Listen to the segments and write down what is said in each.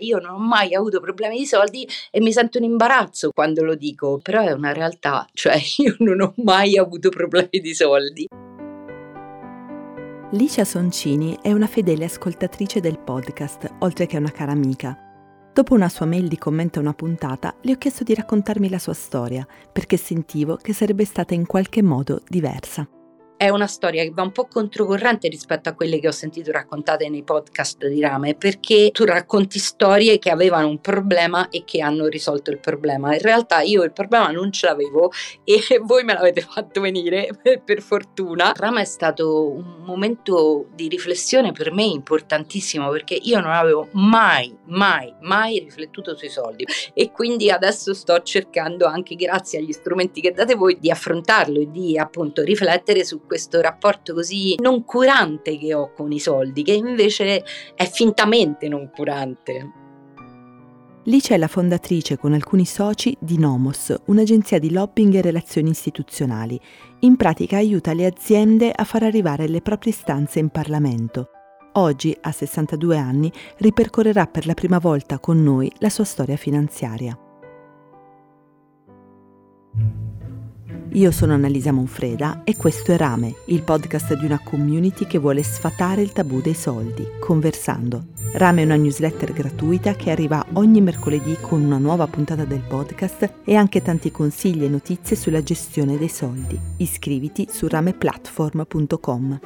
Io non ho mai avuto problemi di soldi e mi sento in imbarazzo quando lo dico, però è una realtà, cioè io non ho mai avuto problemi di soldi. Licia Soncini è una fedele ascoltatrice del podcast, oltre che una cara amica. Dopo una sua mail di commento a una puntata, le ho chiesto di raccontarmi la sua storia, perché sentivo che sarebbe stata in qualche modo diversa è una storia che va un po' controcorrente rispetto a quelle che ho sentito raccontate nei podcast di Rame, perché tu racconti storie che avevano un problema e che hanno risolto il problema. In realtà io il problema non ce l'avevo e voi me l'avete fatto venire, per fortuna. Rame è stato un momento di riflessione per me importantissimo perché io non avevo mai, mai, mai riflettuto sui soldi e quindi adesso sto cercando anche grazie agli strumenti che date voi di affrontarlo e di appunto riflettere su questo rapporto così non curante che ho con i soldi, che invece è fintamente non curante. Licia è la fondatrice con alcuni soci di Nomos, un'agenzia di lobbying e relazioni istituzionali. In pratica aiuta le aziende a far arrivare le proprie istanze in Parlamento. Oggi, a 62 anni, ripercorrerà per la prima volta con noi la sua storia finanziaria. Io sono Annalisa Monfreda e questo è Rame, il podcast di una community che vuole sfatare il tabù dei soldi, conversando. Rame è una newsletter gratuita che arriva ogni mercoledì con una nuova puntata del podcast e anche tanti consigli e notizie sulla gestione dei soldi. Iscriviti su rameplatform.com.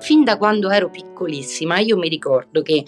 Fin da quando ero piccolissima io mi ricordo che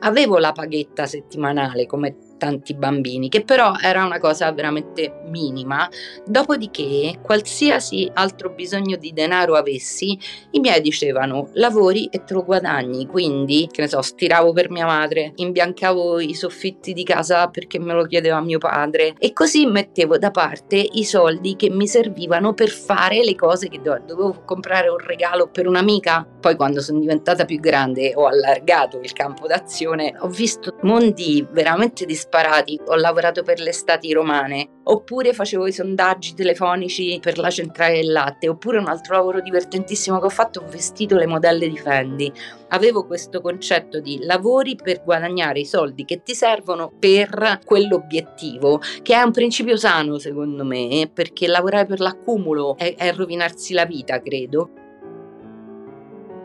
avevo la paghetta settimanale come tanti bambini, che però era una cosa veramente minima. Dopodiché, qualsiasi altro bisogno di denaro avessi, i miei dicevano lavori e te lo guadagni. Quindi, che ne so, stiravo per mia madre, imbiancavo i soffitti di casa perché me lo chiedeva mio padre e così mettevo da parte i soldi che mi servivano per fare le cose che dovevo, dovevo comprare un regalo per un'amica. Poi quando sono diventata più grande ho allargato il campo d'azione, ho visto mondi veramente disparati sparati, ho lavorato per le stati romane, oppure facevo i sondaggi telefonici per la centrale del latte, oppure un altro lavoro divertentissimo che ho fatto, ho vestito le modelle di Fendi. Avevo questo concetto di lavori per guadagnare i soldi che ti servono per quell'obiettivo, che è un principio sano secondo me, perché lavorare per l'accumulo è, è rovinarsi la vita, credo.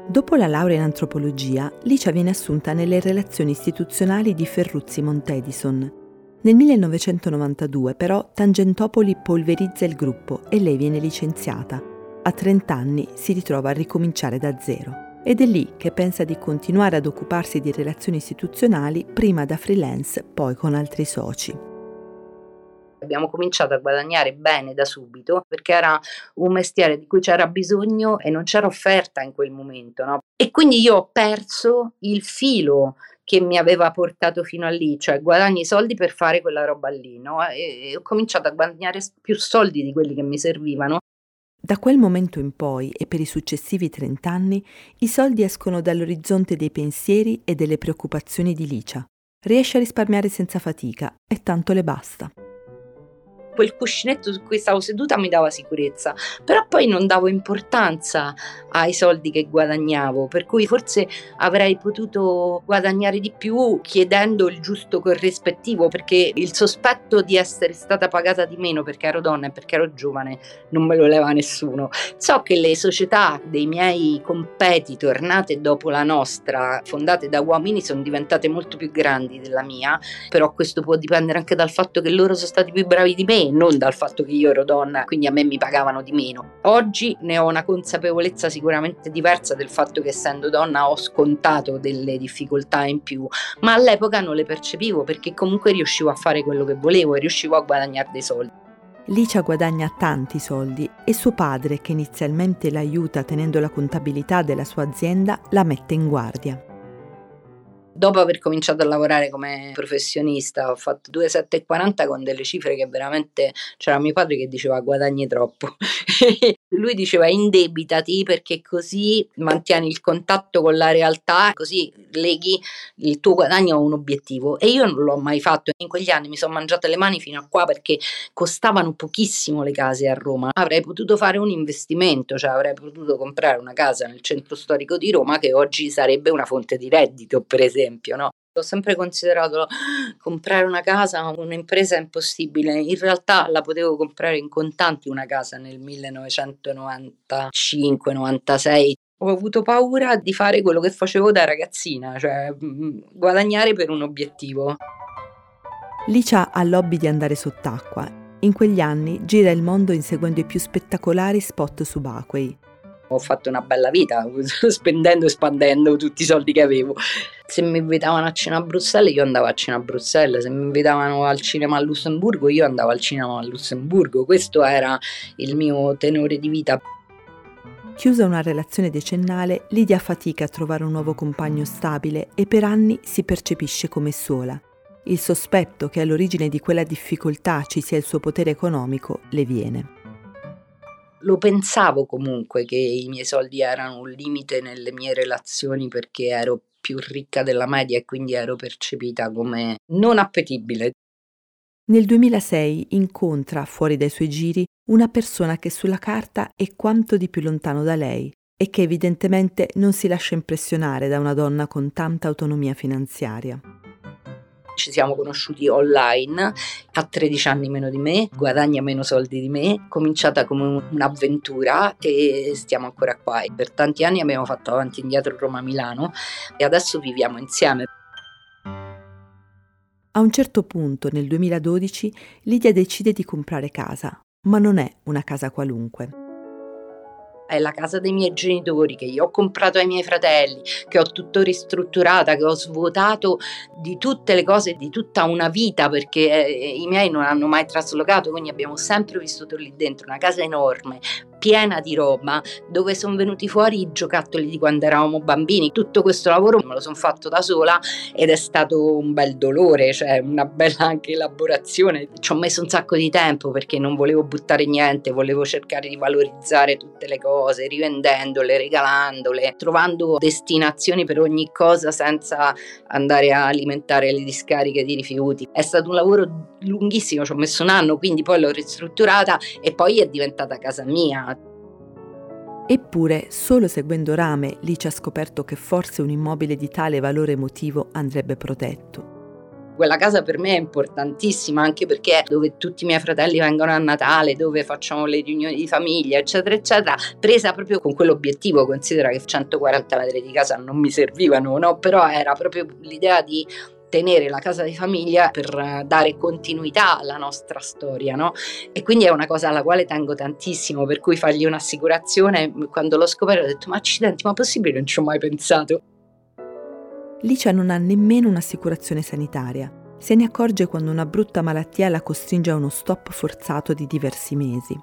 Dopo la laurea in antropologia, Licia viene assunta nelle relazioni istituzionali di Ferruzzi Montedison. Nel 1992 però Tangentopoli polverizza il gruppo e lei viene licenziata. A 30 anni si ritrova a ricominciare da zero. Ed è lì che pensa di continuare ad occuparsi di relazioni istituzionali prima da freelance, poi con altri soci. Abbiamo cominciato a guadagnare bene da subito perché era un mestiere di cui c'era bisogno e non c'era offerta in quel momento. No? E quindi io ho perso il filo che mi aveva portato fino a lì, cioè guadagni i soldi per fare quella roba lì, no? e, e ho cominciato a guadagnare più soldi di quelli che mi servivano. Da quel momento in poi e per i successivi 30 anni, i soldi escono dall'orizzonte dei pensieri e delle preoccupazioni di Licia. Riesce a risparmiare senza fatica e tanto le basta quel cuscinetto su cui stavo seduta mi dava sicurezza, però poi non davo importanza ai soldi che guadagnavo, per cui forse avrei potuto guadagnare di più chiedendo il giusto corrispettivo, perché il sospetto di essere stata pagata di meno perché ero donna e perché ero giovane non me lo leva nessuno. So che le società dei miei competitor nate dopo la nostra, fondate da uomini, sono diventate molto più grandi della mia, però questo può dipendere anche dal fatto che loro sono stati più bravi di me non dal fatto che io ero donna, quindi a me mi pagavano di meno. Oggi ne ho una consapevolezza sicuramente diversa del fatto che essendo donna ho scontato delle difficoltà in più, ma all'epoca non le percepivo perché comunque riuscivo a fare quello che volevo e riuscivo a guadagnare dei soldi. Licia guadagna tanti soldi e suo padre, che inizialmente l'aiuta tenendo la contabilità della sua azienda, la mette in guardia. Dopo aver cominciato a lavorare come professionista, ho fatto 2,740 con delle cifre che veramente c'era mio padre che diceva guadagni troppo. Lui diceva indebitati perché così mantieni il contatto con la realtà, così leghi il tuo guadagno a un obiettivo. E io non l'ho mai fatto. In quegli anni mi sono mangiata le mani fino a qua perché costavano pochissimo le case a Roma. Avrei potuto fare un investimento, cioè avrei potuto comprare una casa nel centro storico di Roma che oggi sarebbe una fonte di reddito, per esempio esempio, no? Ho sempre considerato comprare una casa, un'impresa impossibile. In realtà la potevo comprare in contanti una casa nel 1995-96. Ho avuto paura di fare quello che facevo da ragazzina, cioè mm, guadagnare per un obiettivo. Licia ha l'hobby di andare sott'acqua. In quegli anni gira il mondo inseguendo i più spettacolari spot subacquei ho fatto una bella vita spendendo e spandendo tutti i soldi che avevo. Se mi invitavano a cena a Bruxelles, io andavo a cena a Bruxelles, se mi invitavano al cinema a Lussemburgo, io andavo al cinema a Lussemburgo. Questo era il mio tenore di vita. Chiusa una relazione decennale, Lidia fatica a trovare un nuovo compagno stabile e per anni si percepisce come sola. Il sospetto che all'origine di quella difficoltà ci sia il suo potere economico le viene lo pensavo comunque che i miei soldi erano un limite nelle mie relazioni perché ero più ricca della media e quindi ero percepita come non appetibile. Nel 2006 incontra, fuori dai suoi giri, una persona che sulla carta è quanto di più lontano da lei e che evidentemente non si lascia impressionare da una donna con tanta autonomia finanziaria. Ci siamo conosciuti online, ha 13 anni meno di me, guadagna meno soldi di me, cominciata come un'avventura e stiamo ancora qua. Per tanti anni abbiamo fatto avanti e indietro Roma-Milano e adesso viviamo insieme. A un certo punto, nel 2012, Lidia decide di comprare casa, ma non è una casa qualunque è la casa dei miei genitori che io ho comprato ai miei fratelli, che ho tutto ristrutturata, che ho svuotato di tutte le cose di tutta una vita perché eh, i miei non hanno mai traslocato, quindi abbiamo sempre vissuto lì dentro, una casa enorme, piena di roba dove sono venuti fuori i giocattoli di quando eravamo bambini. Tutto questo lavoro me lo sono fatto da sola ed è stato un bel dolore, cioè una bella anche elaborazione. Ci ho messo un sacco di tempo perché non volevo buttare niente, volevo cercare di valorizzare tutte le cose, rivendendole, regalandole, trovando destinazioni per ogni cosa senza andare a alimentare le discariche di rifiuti. È stato un lavoro lunghissimo, ci ho messo un anno, quindi poi l'ho ristrutturata e poi è diventata casa mia. Eppure, solo seguendo Rame, lì ci ha scoperto che forse un immobile di tale valore emotivo andrebbe protetto. Quella casa per me è importantissima anche perché è dove tutti i miei fratelli vengono a Natale, dove facciamo le riunioni di famiglia, eccetera, eccetera, presa proprio con quell'obiettivo. Considera che 140 metri di casa non mi servivano, no? Però era proprio l'idea di tenere la casa di famiglia per dare continuità alla nostra storia, no? E quindi è una cosa alla quale tengo tantissimo, per cui fargli un'assicurazione, quando l'ho scoperto ho detto ma accidenti, ma possibile? Non ci ho mai pensato. Licia non ha nemmeno un'assicurazione sanitaria. Se ne accorge quando una brutta malattia la costringe a uno stop forzato di diversi mesi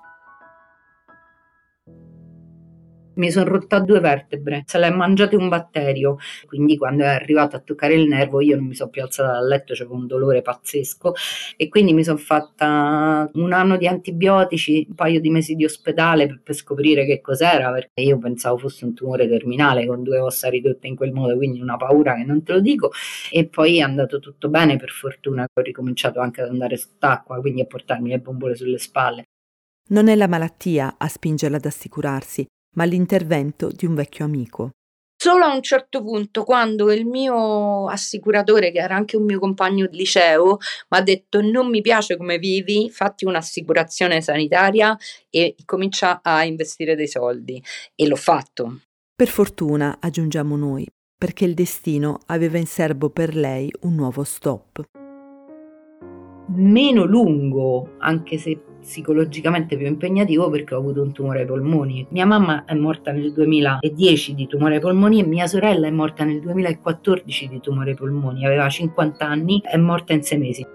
mi sono rotta due vertebre, se l'è mangiato un batterio, quindi quando è arrivato a toccare il nervo io non mi sono più alzata dal letto, c'avevo un dolore pazzesco. E quindi mi sono fatta un anno di antibiotici, un paio di mesi di ospedale per, per scoprire che cos'era, perché io pensavo fosse un tumore terminale con due ossa ridotte in quel modo, quindi una paura che non te lo dico. E poi è andato tutto bene per fortuna, ho ricominciato anche ad andare sott'acqua, quindi a portarmi le bombole sulle spalle. Non è la malattia a spingerla ad assicurarsi, ma l'intervento di un vecchio amico. Solo a un certo punto, quando il mio assicuratore, che era anche un mio compagno di liceo, mi ha detto non mi piace come vivi, fatti un'assicurazione sanitaria e comincia a investire dei soldi. E l'ho fatto. Per fortuna, aggiungiamo noi, perché il destino aveva in serbo per lei un nuovo stop. Meno lungo, anche se psicologicamente più impegnativo perché ho avuto un tumore ai polmoni. Mia mamma è morta nel 2010 di tumore ai polmoni e mia sorella è morta nel 2014 di tumore ai polmoni, aveva 50 anni, è morta in sei mesi.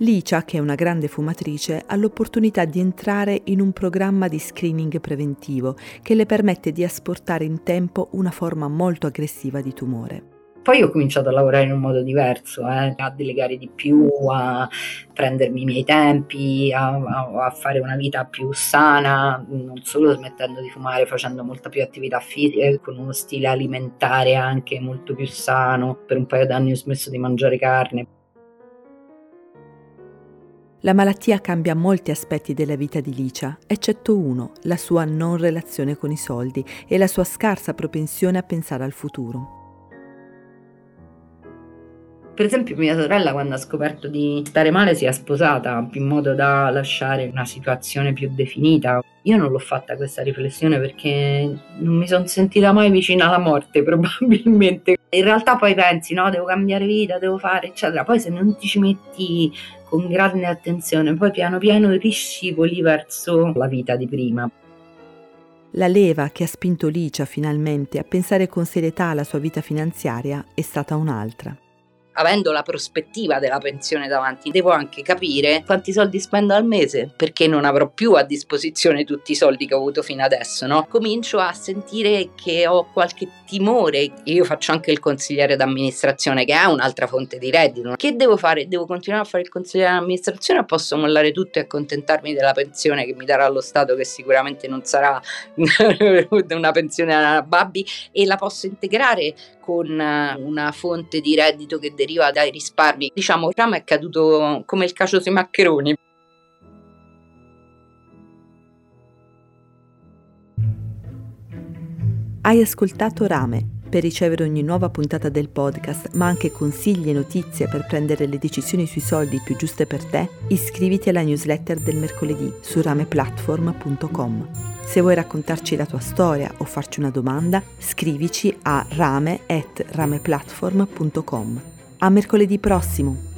Licia, che è una grande fumatrice, ha l'opportunità di entrare in un programma di screening preventivo che le permette di asportare in tempo una forma molto aggressiva di tumore Poi ho cominciato a lavorare in un modo diverso, eh, a delegare di più, a prendermi i miei tempi, a, a, fare una vita più sana, non solo smettendo di fumare, facendo molta più attività fisica, con uno stile alimentare anche molto più sano. Per un paio d'anni ho smesso di mangiare carne. La malattia cambia molti aspetti della vita di Licia, eccetto uno, la sua non relazione con i soldi e la sua scarsa propensione a pensare al futuro. Per esempio mia sorella quando ha scoperto di stare male si è sposata in modo da lasciare una situazione più definita. Io non l'ho fatta questa riflessione perché non mi sono sentita mai vicina alla morte probabilmente. In realtà poi pensi no, devo cambiare vita, devo fare eccetera. Poi se non ti ci metti con grande attenzione, poi piano piano riscivoli verso la vita di prima. La leva che ha spinto Licia finalmente a pensare con serietà alla sua vita finanziaria è stata un'altra avendo la prospettiva della pensione davanti, devo anche capire quanti soldi spendo al mese, perché non avrò più a disposizione tutti i soldi che ho avuto fino adesso, no? Comincio a sentire che ho qualche timore. Io faccio anche il consigliere d'amministrazione, che è un'altra fonte di reddito. Che devo fare? Devo continuare a fare il consigliere d'amministrazione o posso mollare tutto e accontentarmi della pensione che mi darà lo Stato, che sicuramente non sarà una pensione alla Babbi, e la posso integrare con una fonte di reddito che deriva dai risparmi. Diciamo, Rama è caduto come il cacio sui maccheroni. Hai ascoltato Rame. Per ricevere ogni nuova puntata del podcast, ma anche consigli e notizie per prendere le decisioni sui soldi più giuste per te, iscriviti alla newsletter del mercoledì su rameplatform.com. Se vuoi raccontarci la tua storia o farci una domanda, scrivici a rame.rameplatform.com. A mercoledì prossimo!